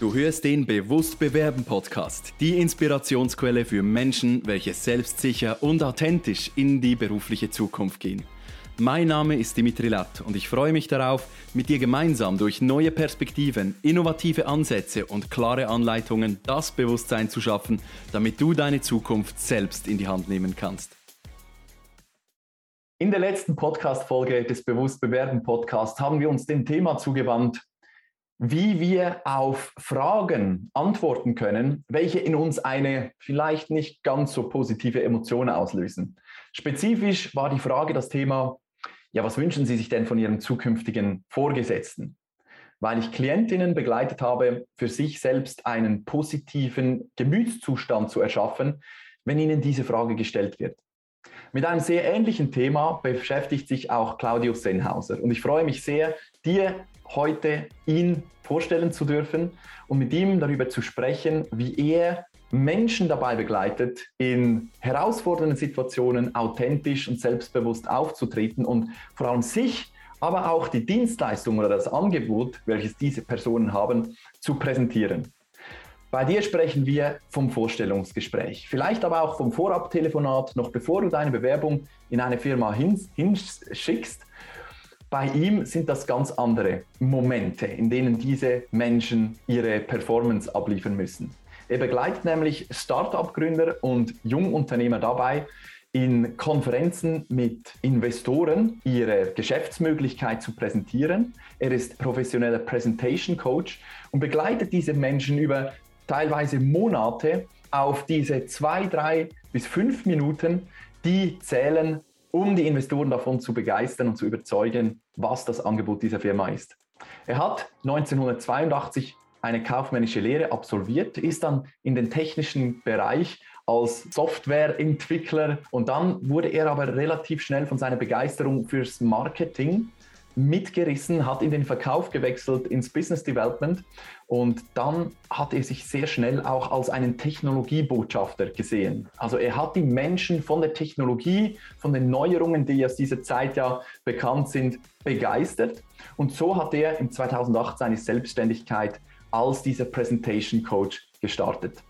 Du hörst den Bewusst Bewerben Podcast, die Inspirationsquelle für Menschen, welche selbstsicher und authentisch in die berufliche Zukunft gehen. Mein Name ist Dimitri Latt und ich freue mich darauf, mit dir gemeinsam durch neue Perspektiven, innovative Ansätze und klare Anleitungen das Bewusstsein zu schaffen, damit du deine Zukunft selbst in die Hand nehmen kannst. In der letzten Podcast-Folge des Bewusst Bewerben Podcasts haben wir uns dem Thema zugewandt, wie wir auf Fragen antworten können, welche in uns eine vielleicht nicht ganz so positive Emotion auslösen. Spezifisch war die Frage das Thema, ja, was wünschen Sie sich denn von Ihrem zukünftigen Vorgesetzten? Weil ich Klientinnen begleitet habe, für sich selbst einen positiven Gemütszustand zu erschaffen, wenn ihnen diese Frage gestellt wird. Mit einem sehr ähnlichen Thema beschäftigt sich auch Claudius Sennhauser. Und ich freue mich sehr, dir heute ihn vorstellen zu dürfen und mit ihm darüber zu sprechen, wie er Menschen dabei begleitet, in herausfordernden Situationen authentisch und selbstbewusst aufzutreten und vor allem sich, aber auch die Dienstleistung oder das Angebot, welches diese Personen haben, zu präsentieren. Bei dir sprechen wir vom Vorstellungsgespräch, vielleicht aber auch vom Vorabtelefonat, noch bevor du deine Bewerbung in eine Firma hinschickst bei ihm sind das ganz andere Momente, in denen diese Menschen ihre Performance abliefern müssen. Er begleitet nämlich Start-up-Gründer und Jungunternehmer dabei, in Konferenzen mit Investoren ihre Geschäftsmöglichkeit zu präsentieren. Er ist professioneller Presentation Coach und begleitet diese Menschen über teilweise Monate auf diese zwei, drei bis fünf Minuten, die zählen um die Investoren davon zu begeistern und zu überzeugen, was das Angebot dieser Firma ist. Er hat 1982 eine kaufmännische Lehre absolviert, ist dann in den technischen Bereich als Softwareentwickler und dann wurde er aber relativ schnell von seiner Begeisterung fürs Marketing mitgerissen, hat in den Verkauf gewechselt, ins Business Development und dann hat er sich sehr schnell auch als einen Technologiebotschafter gesehen. Also er hat die Menschen von der Technologie, von den Neuerungen, die aus dieser Zeit ja bekannt sind, begeistert und so hat er im 2008 seine Selbstständigkeit als dieser Presentation Coach gestartet.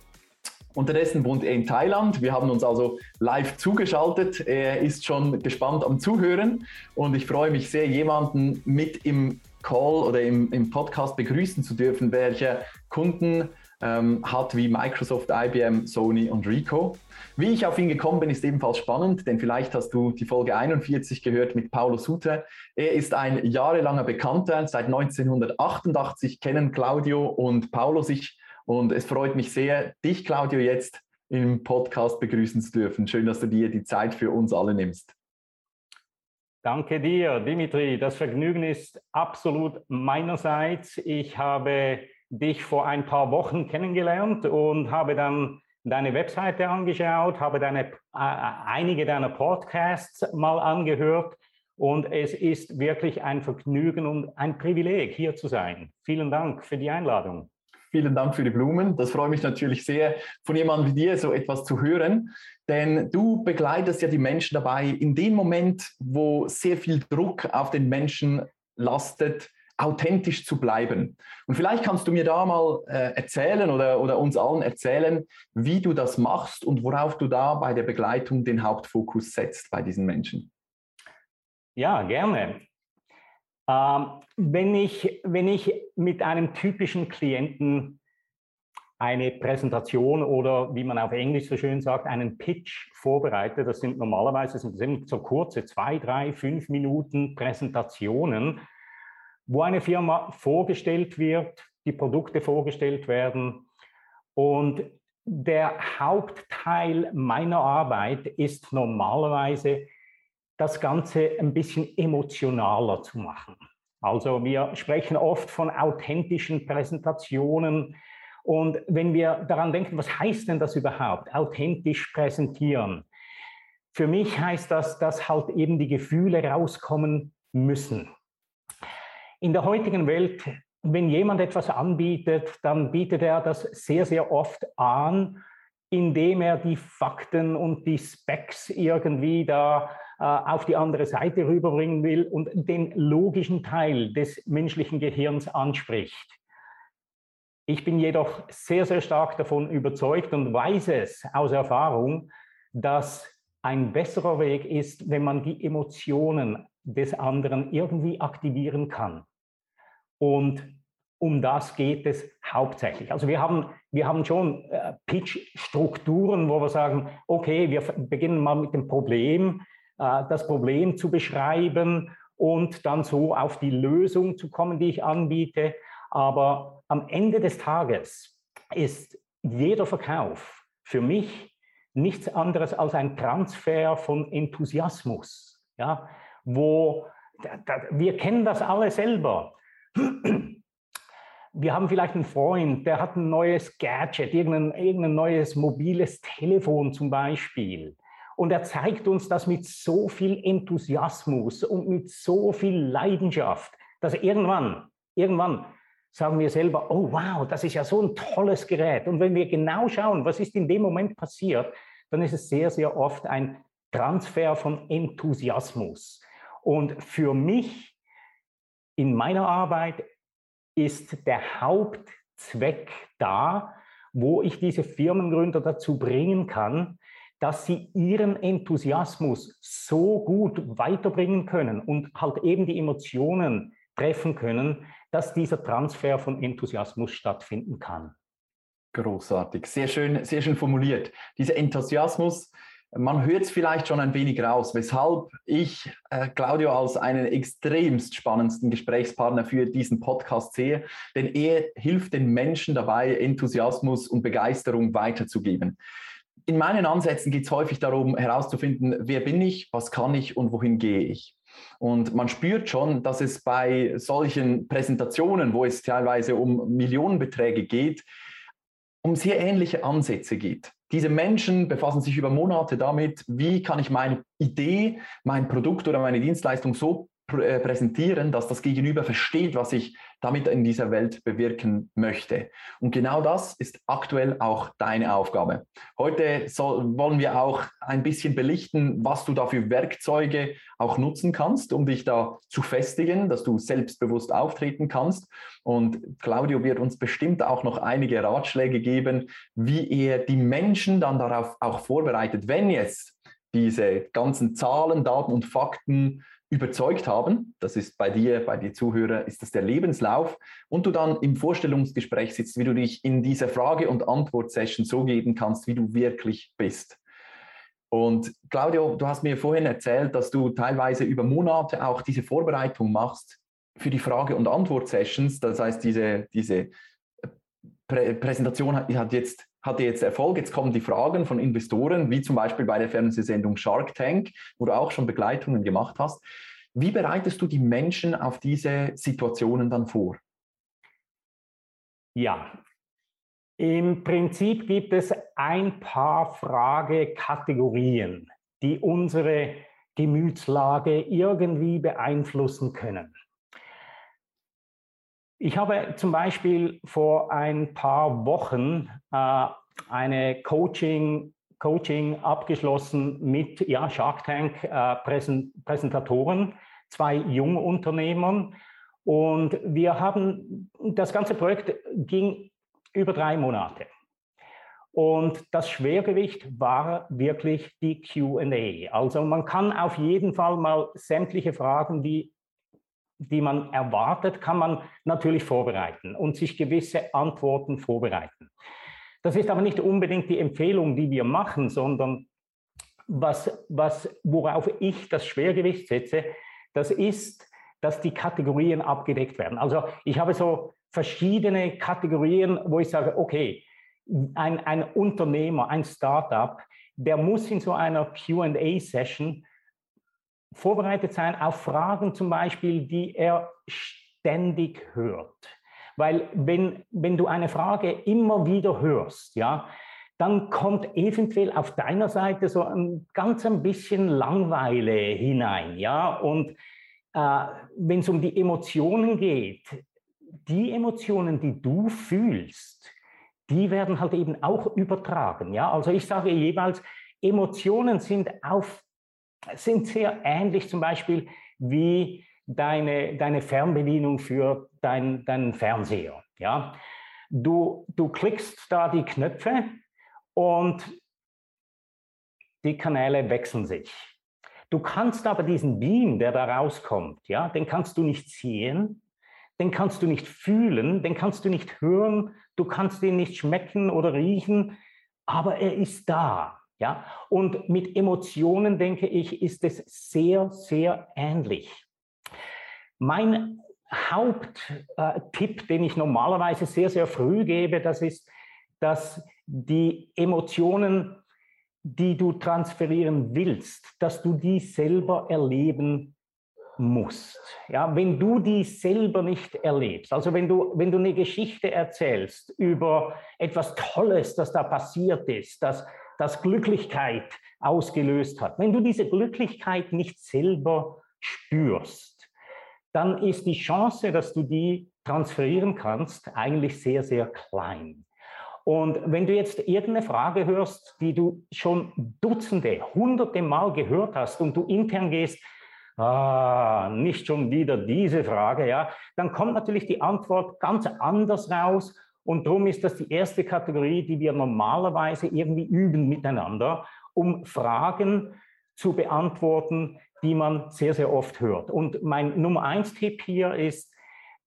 Unterdessen wohnt er in Thailand. Wir haben uns also live zugeschaltet. Er ist schon gespannt am Zuhören und ich freue mich sehr, jemanden mit im Call oder im, im Podcast begrüßen zu dürfen, welcher Kunden ähm, hat wie Microsoft, IBM, Sony und Rico. Wie ich auf ihn gekommen bin, ist ebenfalls spannend, denn vielleicht hast du die Folge 41 gehört mit Paulo Suter. Er ist ein jahrelanger Bekannter. Seit 1988 kennen Claudio und Paulo sich und es freut mich sehr, dich, Claudio, jetzt im Podcast begrüßen zu dürfen. Schön, dass du dir die Zeit für uns alle nimmst. Danke dir, Dimitri. Das Vergnügen ist absolut meinerseits. Ich habe dich vor ein paar Wochen kennengelernt und habe dann deine Webseite angeschaut, habe deine, äh, einige deiner Podcasts mal angehört und es ist wirklich ein Vergnügen und ein Privileg, hier zu sein. Vielen Dank für die Einladung. Vielen Dank für die Blumen. Das freut mich natürlich sehr, von jemandem wie dir so etwas zu hören. Denn du begleitest ja die Menschen dabei, in dem Moment, wo sehr viel Druck auf den Menschen lastet, authentisch zu bleiben. Und vielleicht kannst du mir da mal äh, erzählen oder, oder uns allen erzählen, wie du das machst und worauf du da bei der Begleitung den Hauptfokus setzt bei diesen Menschen. Ja, gerne. Ähm, wenn, ich, wenn ich mit einem typischen Klienten eine Präsentation oder wie man auf Englisch so schön sagt, einen Pitch vorbereite, das sind normalerweise das so kurze zwei, drei, fünf Minuten Präsentationen, wo eine Firma vorgestellt wird, die Produkte vorgestellt werden und der Hauptteil meiner Arbeit ist normalerweise das Ganze ein bisschen emotionaler zu machen. Also wir sprechen oft von authentischen Präsentationen. Und wenn wir daran denken, was heißt denn das überhaupt, authentisch präsentieren? Für mich heißt das, dass halt eben die Gefühle rauskommen müssen. In der heutigen Welt, wenn jemand etwas anbietet, dann bietet er das sehr, sehr oft an, indem er die Fakten und die Specs irgendwie da auf die andere Seite rüberbringen will und den logischen Teil des menschlichen Gehirns anspricht. Ich bin jedoch sehr, sehr stark davon überzeugt und weiß es aus Erfahrung, dass ein besserer Weg ist, wenn man die Emotionen des anderen irgendwie aktivieren kann. Und um das geht es hauptsächlich. Also wir haben, wir haben schon äh, Pitch-Strukturen, wo wir sagen, okay, wir beginnen mal mit dem Problem, äh, das Problem zu beschreiben und dann so auf die Lösung zu kommen, die ich anbiete. Aber am Ende des Tages ist jeder Verkauf für mich nichts anderes als ein Transfer von Enthusiasmus. Ja, wo wir kennen das alle selber wir haben vielleicht einen Freund, der hat ein neues Gadget, irgendein, irgendein neues mobiles Telefon zum Beispiel. Und er zeigt uns das mit so viel Enthusiasmus und mit so viel Leidenschaft, dass irgendwann, irgendwann sagen wir selber, oh wow, das ist ja so ein tolles Gerät. Und wenn wir genau schauen, was ist in dem Moment passiert, dann ist es sehr, sehr oft ein Transfer von Enthusiasmus. Und für mich in meiner Arbeit ist der Hauptzweck da, wo ich diese Firmengründer dazu bringen kann, dass sie ihren Enthusiasmus so gut weiterbringen können und halt eben die Emotionen treffen können, dass dieser Transfer von Enthusiasmus stattfinden kann. Großartig, sehr schön, sehr schön formuliert. Dieser Enthusiasmus, man hört es vielleicht schon ein wenig raus, weshalb ich äh, Claudio als einen extremst spannendsten Gesprächspartner für diesen Podcast sehe, denn er hilft den Menschen dabei, Enthusiasmus und Begeisterung weiterzugeben. In meinen Ansätzen geht es häufig darum, herauszufinden, wer bin ich, was kann ich und wohin gehe ich. Und man spürt schon, dass es bei solchen Präsentationen, wo es teilweise um Millionenbeträge geht, um sehr ähnliche Ansätze geht. Diese Menschen befassen sich über Monate damit, wie kann ich meine Idee, mein Produkt oder meine Dienstleistung so präsentieren, dass das Gegenüber versteht, was ich damit in dieser Welt bewirken möchte. Und genau das ist aktuell auch deine Aufgabe. Heute soll, wollen wir auch ein bisschen belichten, was du da für Werkzeuge auch nutzen kannst, um dich da zu festigen, dass du selbstbewusst auftreten kannst. Und Claudio wird uns bestimmt auch noch einige Ratschläge geben, wie er die Menschen dann darauf auch vorbereitet, wenn jetzt diese ganzen Zahlen, Daten und Fakten überzeugt haben, das ist bei dir, bei dir Zuhörer, ist das der Lebenslauf und du dann im Vorstellungsgespräch sitzt, wie du dich in dieser Frage- und Antwort-Session so geben kannst, wie du wirklich bist. Und Claudio, du hast mir vorhin erzählt, dass du teilweise über Monate auch diese Vorbereitung machst für die Frage- und Antwort-Sessions. Das heißt, diese, diese Prä Präsentation hat, hat jetzt hatte jetzt Erfolg. Jetzt kommen die Fragen von Investoren, wie zum Beispiel bei der Fernsehsendung Shark Tank, wo du auch schon Begleitungen gemacht hast. Wie bereitest du die Menschen auf diese Situationen dann vor? Ja, im Prinzip gibt es ein paar Fragekategorien, die unsere Gemütslage irgendwie beeinflussen können. Ich habe zum Beispiel vor ein paar Wochen äh, eine Coaching, Coaching abgeschlossen mit ja, Shark Tank äh, Präsentatoren, zwei Jungunternehmern. Und wir haben, das ganze Projekt ging über drei Monate. Und das Schwergewicht war wirklich die QA. Also man kann auf jeden Fall mal sämtliche Fragen, die die man erwartet, kann man natürlich vorbereiten und sich gewisse Antworten vorbereiten. Das ist aber nicht unbedingt die Empfehlung, die wir machen, sondern was, was, worauf ich das Schwergewicht setze, das ist, dass die Kategorien abgedeckt werden. Also ich habe so verschiedene Kategorien, wo ich sage, okay, ein, ein Unternehmer, ein Startup, der muss in so einer QA-Session vorbereitet sein auf Fragen zum Beispiel, die er ständig hört. Weil wenn, wenn du eine Frage immer wieder hörst, ja, dann kommt eventuell auf deiner Seite so ein ganz ein bisschen Langweile hinein, ja. Und äh, wenn es um die Emotionen geht, die Emotionen, die du fühlst, die werden halt eben auch übertragen, ja. Also ich sage jeweils, Emotionen sind auf sind sehr ähnlich zum Beispiel wie deine, deine Fernbedienung für dein, deinen Fernseher. Ja? Du, du klickst da die Knöpfe und die Kanäle wechseln sich. Du kannst aber diesen Beam, der da rauskommt, ja, den kannst du nicht sehen, den kannst du nicht fühlen, den kannst du nicht hören, du kannst ihn nicht schmecken oder riechen, aber er ist da. Ja? Und mit Emotionen, denke ich, ist es sehr, sehr ähnlich. Mein Haupttipp, den ich normalerweise sehr, sehr früh gebe, das ist, dass die Emotionen die du transferieren willst, dass du die selber erleben musst. Ja, wenn du die selber nicht erlebst, also wenn du, wenn du eine Geschichte erzählst über etwas Tolles, das da passiert ist, das, das Glücklichkeit ausgelöst hat, wenn du diese Glücklichkeit nicht selber spürst, dann ist die Chance, dass du die transferieren kannst, eigentlich sehr, sehr klein. Und wenn du jetzt irgendeine Frage hörst, die du schon Dutzende, Hunderte Mal gehört hast und du intern gehst, ah, nicht schon wieder diese Frage, ja, dann kommt natürlich die Antwort ganz anders raus. Und darum ist das die erste Kategorie, die wir normalerweise irgendwie üben miteinander, um Fragen zu beantworten, die man sehr, sehr oft hört. Und mein Nummer eins Tipp hier ist,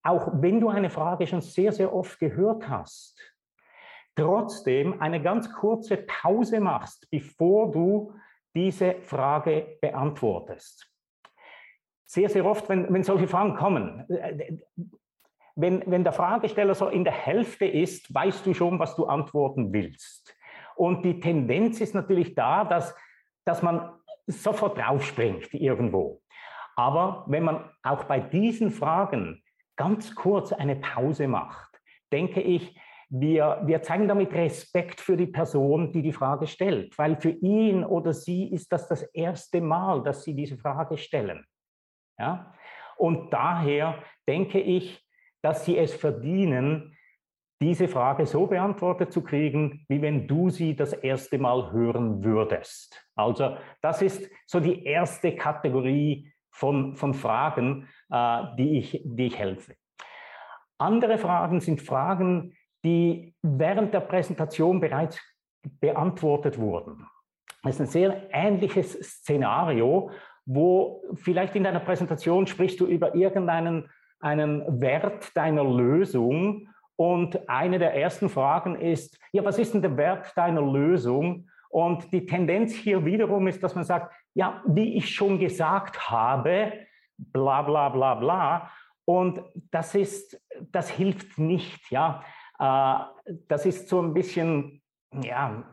auch wenn du eine Frage schon sehr, sehr oft gehört hast, trotzdem eine ganz kurze Pause machst, bevor du diese Frage beantwortest. Sehr, sehr oft, wenn, wenn solche Fragen kommen, äh, wenn, wenn der Fragesteller so in der Hälfte ist, weißt du schon, was du antworten willst. Und die Tendenz ist natürlich da, dass, dass man sofort draufspringt irgendwo. Aber wenn man auch bei diesen Fragen ganz kurz eine Pause macht, denke ich, wir, wir zeigen damit Respekt für die Person, die die Frage stellt, weil für ihn oder sie ist das das erste Mal, dass sie diese Frage stellen. Ja? Und daher denke ich, dass sie es verdienen, diese Frage so beantwortet zu kriegen, wie wenn du sie das erste Mal hören würdest. Also das ist so die erste Kategorie von, von Fragen, äh, die, ich, die ich helfe. Andere Fragen sind Fragen, die während der Präsentation bereits beantwortet wurden. Das ist ein sehr ähnliches Szenario, wo vielleicht in deiner Präsentation sprichst du über irgendeinen einen Wert deiner Lösung und eine der ersten Fragen ist, ja, was ist denn der Wert deiner Lösung? Und die Tendenz hier wiederum ist, dass man sagt, ja, wie ich schon gesagt habe, bla bla bla bla. Und das ist, das hilft nicht, ja. Äh, das ist so ein bisschen ja,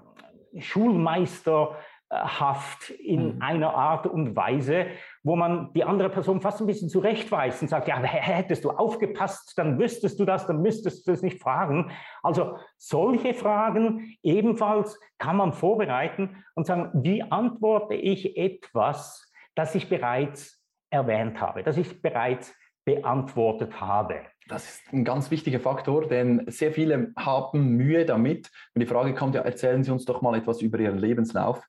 schulmeisterhaft in mhm. einer Art und Weise, wo man die andere Person fast ein bisschen zurechtweist und sagt, ja, hättest du aufgepasst, dann wüsstest du das, dann müsstest du es nicht fragen. Also solche Fragen ebenfalls kann man vorbereiten und sagen, wie antworte ich etwas, das ich bereits erwähnt habe, das ich bereits beantwortet habe. Das ist ein ganz wichtiger Faktor, denn sehr viele haben Mühe damit. Und die Frage kommt ja, erzählen Sie uns doch mal etwas über Ihren Lebenslauf.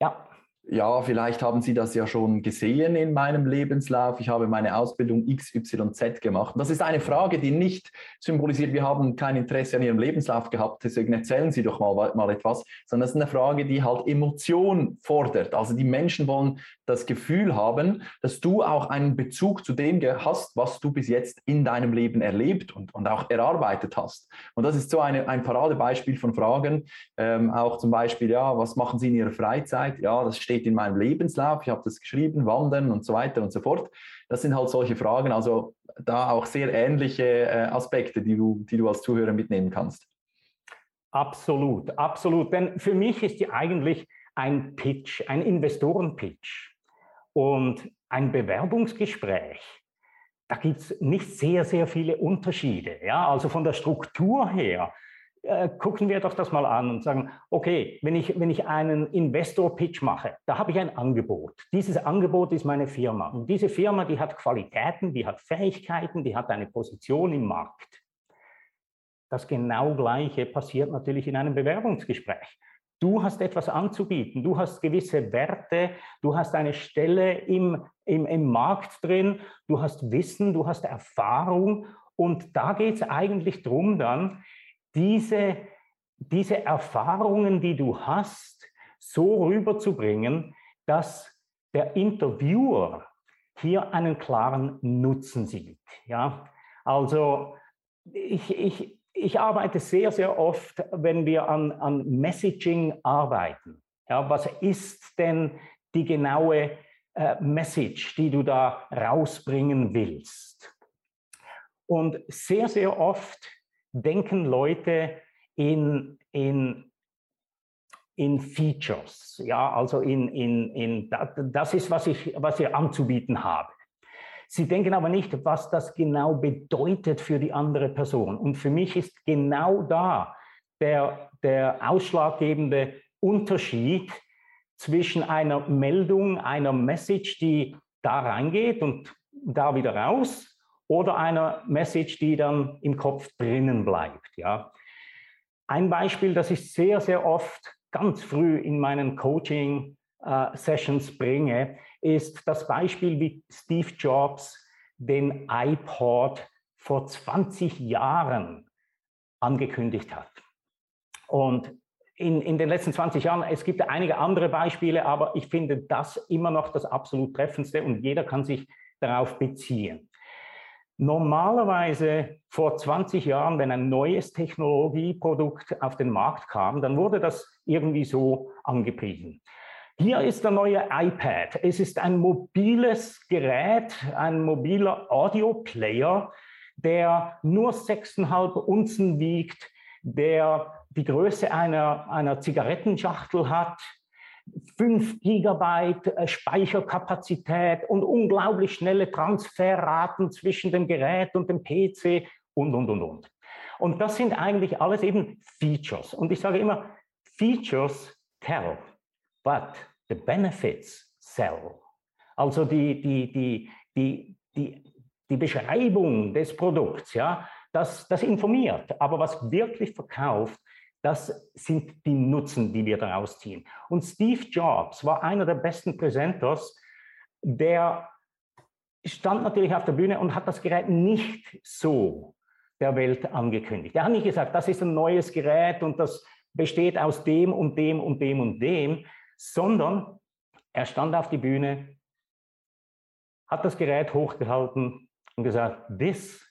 Ja ja, vielleicht haben Sie das ja schon gesehen in meinem Lebenslauf. Ich habe meine Ausbildung XYZ gemacht. Und das ist eine Frage, die nicht symbolisiert, wir haben kein Interesse an Ihrem Lebenslauf gehabt, deswegen erzählen Sie doch mal, mal etwas, sondern das ist eine Frage, die halt Emotion fordert. Also die Menschen wollen das Gefühl haben, dass du auch einen Bezug zu dem hast, was du bis jetzt in deinem Leben erlebt und, und auch erarbeitet hast. Und das ist so eine, ein Paradebeispiel von Fragen. Ähm, auch zum Beispiel, ja, was machen Sie in Ihrer Freizeit? Ja, das steht in meinem Lebenslauf, ich habe das geschrieben, wandern und so weiter und so fort. Das sind halt solche Fragen, also da auch sehr ähnliche äh, Aspekte, die du, die du als Zuhörer mitnehmen kannst. Absolut, absolut. Denn für mich ist die eigentlich ein Pitch, ein Investorenpitch und ein Bewerbungsgespräch. Da gibt es nicht sehr, sehr viele Unterschiede. Ja? Also von der Struktur her äh, gucken wir doch das mal an und sagen, okay, wenn ich, wenn ich einen Investor-Pitch mache, da habe ich ein Angebot. Dieses Angebot ist meine Firma. Und diese Firma, die hat Qualitäten, die hat Fähigkeiten, die hat eine Position im Markt. Das genau Gleiche passiert natürlich in einem Bewerbungsgespräch. Du hast etwas anzubieten, du hast gewisse Werte, du hast eine Stelle im, im, im Markt drin, du hast Wissen, du hast Erfahrung und da geht es eigentlich darum dann, diese, diese Erfahrungen, die du hast, so rüberzubringen, dass der Interviewer hier einen klaren Nutzen sieht. Ja? Also ich, ich, ich arbeite sehr, sehr oft, wenn wir an, an Messaging arbeiten. Ja, was ist denn die genaue äh, Message, die du da rausbringen willst? Und sehr, sehr oft denken Leute in, in, in Features, ja, also in, in, in das ist, was ich, was ich anzubieten habe. Sie denken aber nicht, was das genau bedeutet für die andere Person. Und für mich ist genau da der, der ausschlaggebende Unterschied zwischen einer Meldung, einer Message, die da reingeht und da wieder raus, oder einer Message, die dann im Kopf drinnen bleibt. Ja. Ein Beispiel, das ich sehr, sehr oft ganz früh in meinen Coaching-Sessions äh, bringe, ist das Beispiel, wie Steve Jobs den iPod vor 20 Jahren angekündigt hat. Und in, in den letzten 20 Jahren, es gibt einige andere Beispiele, aber ich finde das immer noch das absolut treffendste und jeder kann sich darauf beziehen. Normalerweise vor 20 Jahren, wenn ein neues Technologieprodukt auf den Markt kam, dann wurde das irgendwie so angepriesen. Hier ist der neue iPad. Es ist ein mobiles Gerät, ein mobiler Audio-Player, der nur 6,5 Unzen wiegt, der die Größe einer, einer Zigarettenschachtel hat, 5 Gigabyte äh, Speicherkapazität und unglaublich schnelle Transferraten zwischen dem Gerät und dem PC und, und, und, und. Und das sind eigentlich alles eben Features. Und ich sage immer, Features tell, but the benefits sell. Also die, die, die, die, die, die Beschreibung des Produkts, ja, das, das informiert. Aber was wirklich verkauft, das sind die Nutzen, die wir daraus ziehen. Und Steve Jobs war einer der besten Presenters, der stand natürlich auf der Bühne und hat das Gerät nicht so der Welt angekündigt. Er hat nicht gesagt, das ist ein neues Gerät und das besteht aus dem und dem und dem und dem, sondern er stand auf die Bühne, hat das Gerät hochgehalten und gesagt, this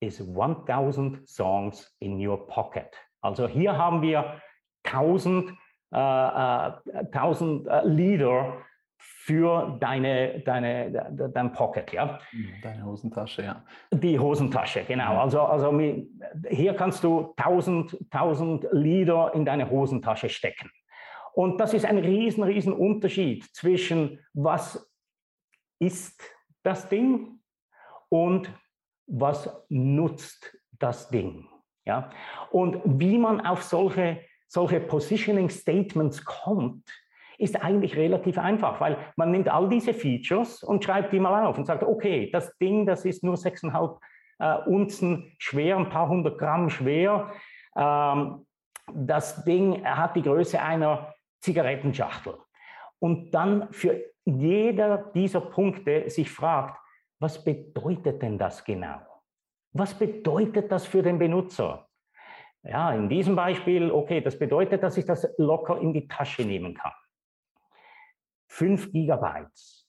is 1000 songs in your pocket. Also hier haben wir 1000, äh, äh, 1000 äh, Lieder für deine, deine, dein Pocket, ja. Mhm, deine Hosentasche, ja. Die Hosentasche, genau. Also, also hier kannst du 1000, 1000 Lieder in deine Hosentasche stecken. Und das ist ein riesen, riesen Unterschied zwischen was ist das Ding und was nutzt das Ding. Ja? Und wie man auf solche, solche Positioning Statements kommt, ist eigentlich relativ einfach, weil man nimmt all diese Features und schreibt die mal auf und sagt, okay, das Ding, das ist nur 6,5 äh, Unzen schwer, ein paar hundert Gramm schwer. Ähm, das Ding hat die Größe einer Zigarettenschachtel. Und dann für jeder dieser Punkte sich fragt, was bedeutet denn das genau? Was bedeutet das für den Benutzer? Ja, in diesem Beispiel, okay, das bedeutet, dass ich das locker in die Tasche nehmen kann. Fünf Gigabyte.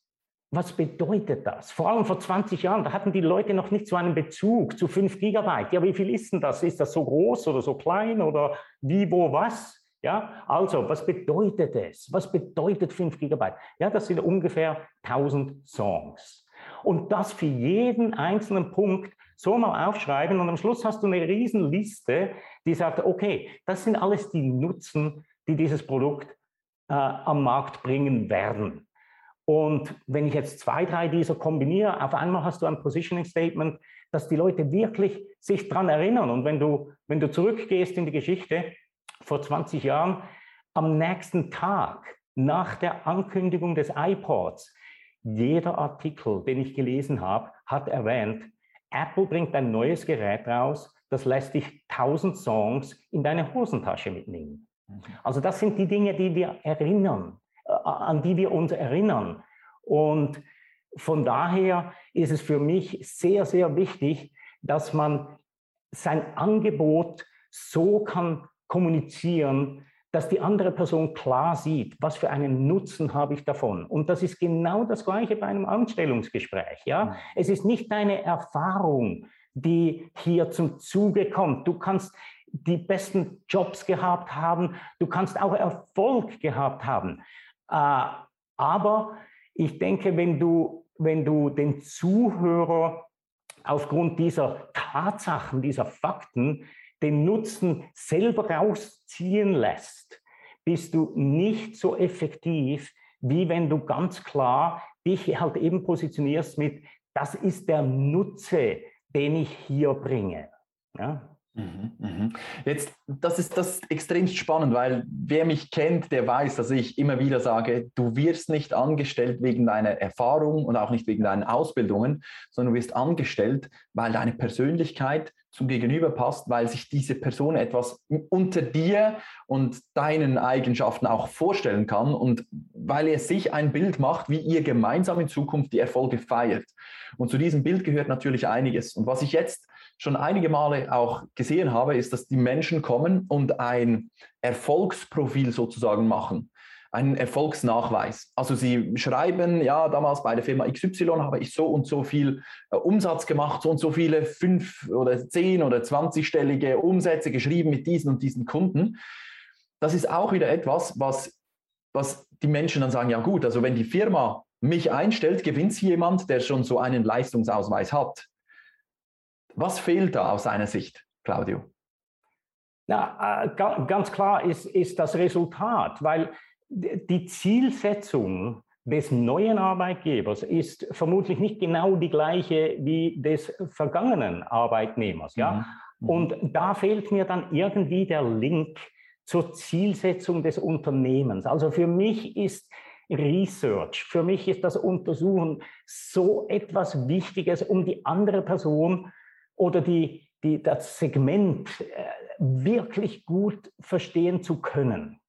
Was bedeutet das? Vor allem vor 20 Jahren, da hatten die Leute noch nicht so einen Bezug zu fünf Gigabyte. Ja, wie viel ist denn das? Ist das so groß oder so klein oder wie, wo, was? Ja, also, was bedeutet es? Was bedeutet 5 Gigabyte? Ja, das sind ungefähr 1000 Songs. Und das für jeden einzelnen Punkt so mal aufschreiben und am Schluss hast du eine riesen Liste, die sagt, okay, das sind alles die Nutzen, die dieses Produkt äh, am Markt bringen werden. Und wenn ich jetzt zwei, drei dieser kombiniere, auf einmal hast du ein Positioning Statement, dass die Leute wirklich sich daran erinnern. Und wenn du, wenn du zurückgehst in die Geschichte, vor 20 Jahren, am nächsten Tag nach der Ankündigung des iPods, jeder Artikel, den ich gelesen habe, hat erwähnt, Apple bringt ein neues Gerät raus, das lässt dich 1000 Songs in deine Hosentasche mitnehmen. Mhm. Also das sind die Dinge, die wir erinnern, äh, an die wir uns erinnern. Und von daher ist es für mich sehr, sehr wichtig, dass man sein Angebot so kann kommunizieren, dass die andere Person klar sieht, was für einen Nutzen habe ich davon. Und das ist genau das Gleiche bei einem Anstellungsgespräch. Ja? Mhm. Es ist nicht deine Erfahrung, die hier zum Zuge kommt. Du kannst die besten Jobs gehabt haben, du kannst auch Erfolg gehabt haben. Äh, aber ich denke, wenn du, wenn du den Zuhörer aufgrund dieser Tatsachen, dieser Fakten den Nutzen selber rausziehen lässt, bist du nicht so effektiv, wie wenn du ganz klar dich halt eben positionierst mit, das ist der Nutze, den ich hier bringe. Ja? Mhm, mhm. Jetzt, das ist das ist extremst spannend, weil wer mich kennt, der weiß, dass ich immer wieder sage, du wirst nicht angestellt wegen deiner Erfahrung und auch nicht wegen deinen Ausbildungen, sondern du wirst angestellt, weil deine Persönlichkeit zum Gegenüber passt, weil sich diese Person etwas unter dir und deinen Eigenschaften auch vorstellen kann und weil er sich ein Bild macht, wie ihr gemeinsam in Zukunft die Erfolge feiert. Und zu diesem Bild gehört natürlich einiges. Und was ich jetzt schon einige Male auch gesehen habe, ist, dass die Menschen kommen und ein Erfolgsprofil sozusagen machen, einen Erfolgsnachweis. Also sie schreiben, ja, damals bei der Firma XY habe ich so und so viel äh, Umsatz gemacht, so und so viele fünf oder zehn oder zwanzigstellige Umsätze geschrieben mit diesen und diesen Kunden. Das ist auch wieder etwas, was, was die Menschen dann sagen, ja gut, also wenn die Firma mich einstellt, gewinnt jemand, der schon so einen Leistungsausweis hat. Was fehlt da aus seiner Sicht, Claudio? Na, äh, ganz klar ist, ist das Resultat, weil die Zielsetzung des neuen Arbeitgebers ist vermutlich nicht genau die gleiche wie des vergangenen Arbeitnehmers. Ja? Mhm. mhm. Und da fehlt mir dann irgendwie der Link zur Zielsetzung des Unternehmens. Also für mich ist Research, für mich ist das Untersuchen so etwas Wichtiges, um die andere Person oder die, die, das Segment äh, wirklich gut verstehen zu können.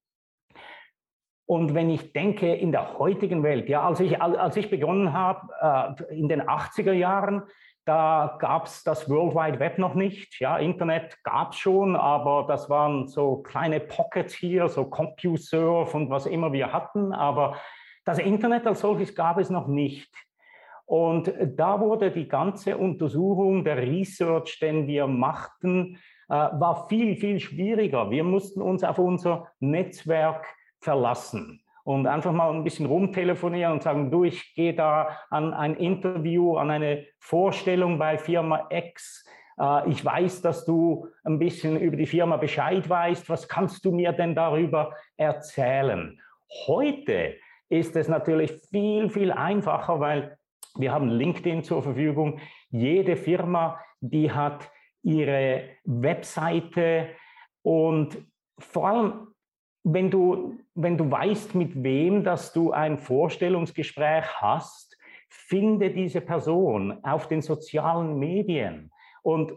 Und wenn ich denke, in der heutigen Welt, ja, als ich, als ich begonnen habe, äh, in den 80er Jahren, da gab es das World Wide Web noch nicht. Ja, Internet gab es schon, aber das waren so kleine Pockets hier, so CompuServe und was immer wir hatten. Aber das Internet als solches gab es noch nicht. Und da wurde die ganze Untersuchung, der Research, den wir machten, äh, war viel, viel schwieriger. Wir mussten uns auf unser Netzwerk verlassen und einfach mal ein bisschen rumtelefonieren und sagen, du, ich gehe da an ein Interview, an eine Vorstellung bei Firma X. Äh, ich weiß, dass du ein bisschen über die Firma Bescheid weißt. Was kannst du mir denn darüber erzählen? Heute ist es natürlich viel, viel einfacher, weil wir haben LinkedIn zur Verfügung. Jede Firma, die hat ihre Webseite und vor allem, wenn du, wenn du weißt, mit wem, dass du ein Vorstellungsgespräch hast, finde diese Person auf den sozialen Medien und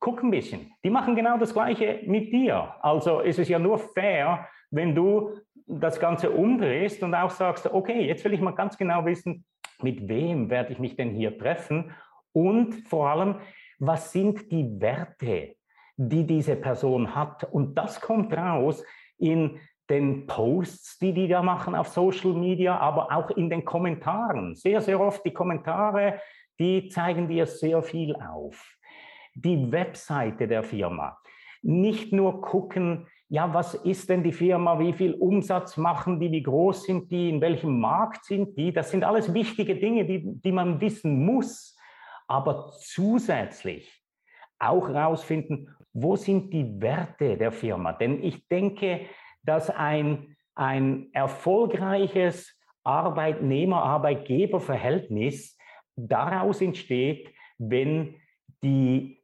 guck ein bisschen. Die machen genau das Gleiche mit dir. Also ist es ja nur fair, wenn du das Ganze umdrehst und auch sagst, okay, jetzt will ich mal ganz genau wissen, mit wem werde ich mich denn hier treffen und vor allem, was sind die Werte, die diese Person hat. Und das kommt raus in den Posts, die die da machen auf Social Media, aber auch in den Kommentaren. Sehr, sehr oft die Kommentare, die zeigen dir sehr viel auf. Die Webseite der Firma. Nicht nur gucken, ja, was ist denn die Firma, wie viel Umsatz machen die, wie groß sind die, in welchem Markt sind die. Das sind alles wichtige Dinge, die, die man wissen muss. Aber zusätzlich auch herausfinden, wo sind die Werte der Firma. Denn ich denke, dass ein, ein erfolgreiches Arbeitnehmer-Arbeitgeber-Verhältnis daraus entsteht, wenn die,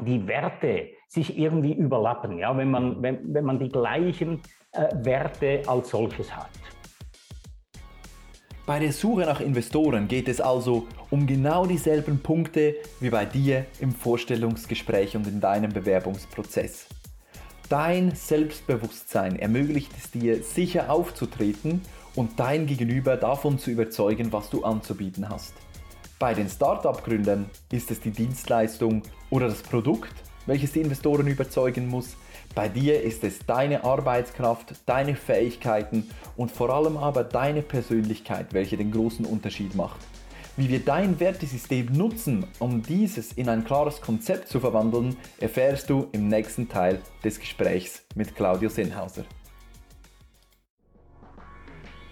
die Werte sich irgendwie überlappen, ja, wenn, man, wenn, wenn man die gleichen äh, Werte als solches hat. Bei der Suche nach Investoren geht es also um genau dieselben Punkte wie bei dir im Vorstellungsgespräch und in deinem Bewerbungsprozess. Dein Selbstbewusstsein ermöglicht es dir, sicher aufzutreten und dein Gegenüber davon zu überzeugen, was du anzubieten hast. Bei den Startup-Gründern ist es die Dienstleistung oder das Produkt, welches die Investoren überzeugen muss. Bei dir ist es deine Arbeitskraft, deine Fähigkeiten und vor allem aber deine Persönlichkeit, welche den großen Unterschied macht. Wie wir dein Wertesystem nutzen, um dieses in ein klares Konzept zu verwandeln, erfährst du im nächsten Teil des Gesprächs mit Claudio Senhauser.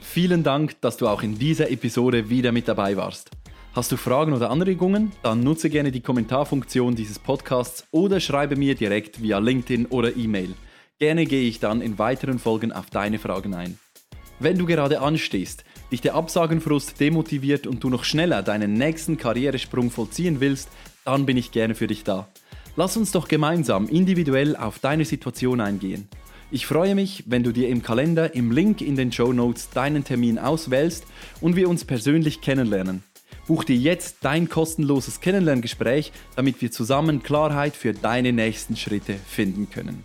Vielen Dank, dass du auch in dieser Episode wieder mit dabei warst. Hast du Fragen oder Anregungen? Dann nutze gerne die Kommentarfunktion dieses Podcasts oder schreibe mir direkt via LinkedIn oder E-Mail. Gerne gehe ich dann in weiteren Folgen auf deine Fragen ein. Wenn du gerade anstehst, dich der Absagenfrust demotiviert und du noch schneller deinen nächsten Karrieresprung vollziehen willst, dann bin ich gerne für dich da. Lass uns doch gemeinsam individuell auf deine Situation eingehen. Ich freue mich, wenn du dir im Kalender im Link in den Show Notes deinen Termin auswählst und wir uns persönlich kennenlernen. Buch dir jetzt dein kostenloses Kennenlerngespräch, damit wir zusammen Klarheit für deine nächsten Schritte finden können.